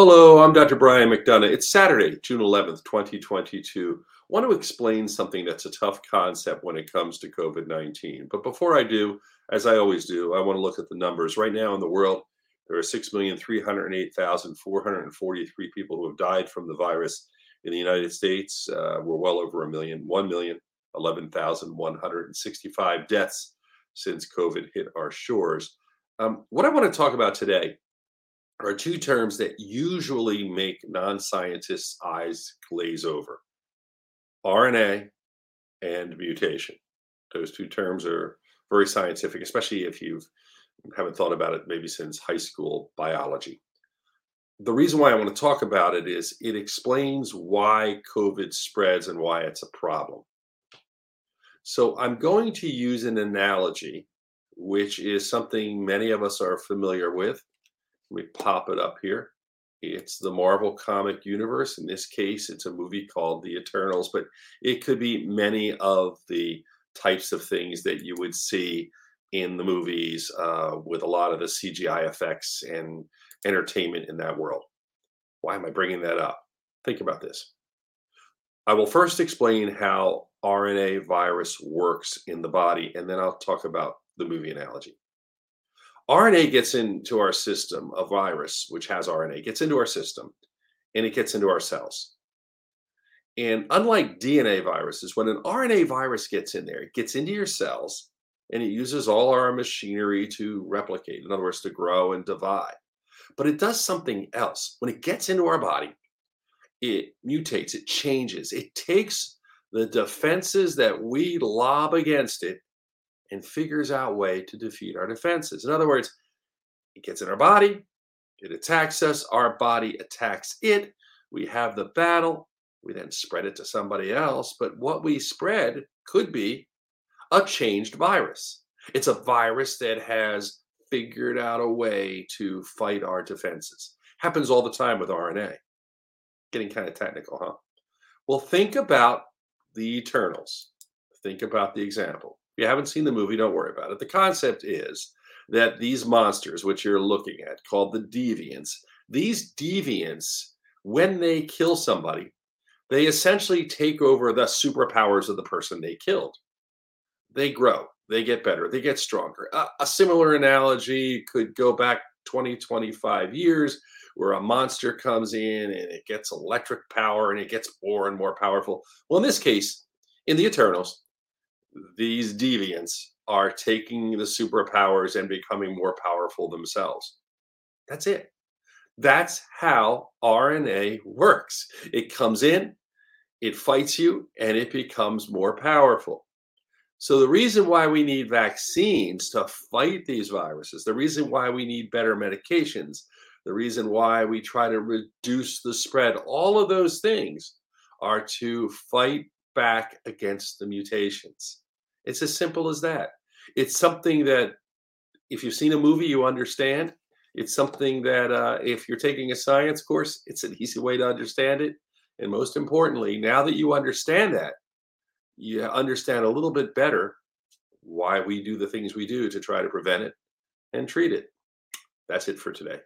Hello, I'm Dr. Brian McDonough. It's Saturday, June 11th, 2022. I want to explain something that's a tough concept when it comes to COVID 19. But before I do, as I always do, I want to look at the numbers. Right now in the world, there are 6,308,443 people who have died from the virus. In the United States, uh, we're well over a million, 1,011,165 deaths since COVID hit our shores. Um, what I want to talk about today are two terms that usually make non scientists' eyes glaze over RNA and mutation. Those two terms are very scientific, especially if you haven't thought about it maybe since high school biology. The reason why I want to talk about it is it explains why COVID spreads and why it's a problem. So I'm going to use an analogy, which is something many of us are familiar with let me pop it up here. It's the Marvel comic universe. In this case, it's a movie called The Eternals, but it could be many of the types of things that you would see in the movies uh, with a lot of the CGI effects and entertainment in that world. Why am I bringing that up? Think about this. I will first explain how RNA virus works in the body, and then I'll talk about the movie analogy. RNA gets into our system, a virus which has RNA gets into our system and it gets into our cells. And unlike DNA viruses, when an RNA virus gets in there, it gets into your cells and it uses all our machinery to replicate, in other words, to grow and divide. But it does something else. When it gets into our body, it mutates, it changes, it takes the defenses that we lob against it and figures out a way to defeat our defenses. In other words, it gets in our body, it attacks us, our body attacks it, we have the battle, we then spread it to somebody else. But what we spread could be a changed virus. It's a virus that has figured out a way to fight our defenses. Happens all the time with RNA. Getting kind of technical, huh? Well, think about the Eternals. Think about the example you haven't seen the movie, don't worry about it. The concept is that these monsters, which you're looking at, called the deviants, these deviants, when they kill somebody, they essentially take over the superpowers of the person they killed. They grow, they get better, they get stronger. A, a similar analogy could go back 20, 25 years where a monster comes in and it gets electric power and it gets more and more powerful. Well, in this case, in the Eternals, these deviants are taking the superpowers and becoming more powerful themselves. That's it. That's how RNA works. It comes in, it fights you, and it becomes more powerful. So, the reason why we need vaccines to fight these viruses, the reason why we need better medications, the reason why we try to reduce the spread, all of those things are to fight back against the mutations. It's as simple as that. It's something that if you've seen a movie, you understand. It's something that uh, if you're taking a science course, it's an easy way to understand it. And most importantly, now that you understand that, you understand a little bit better why we do the things we do to try to prevent it and treat it. That's it for today.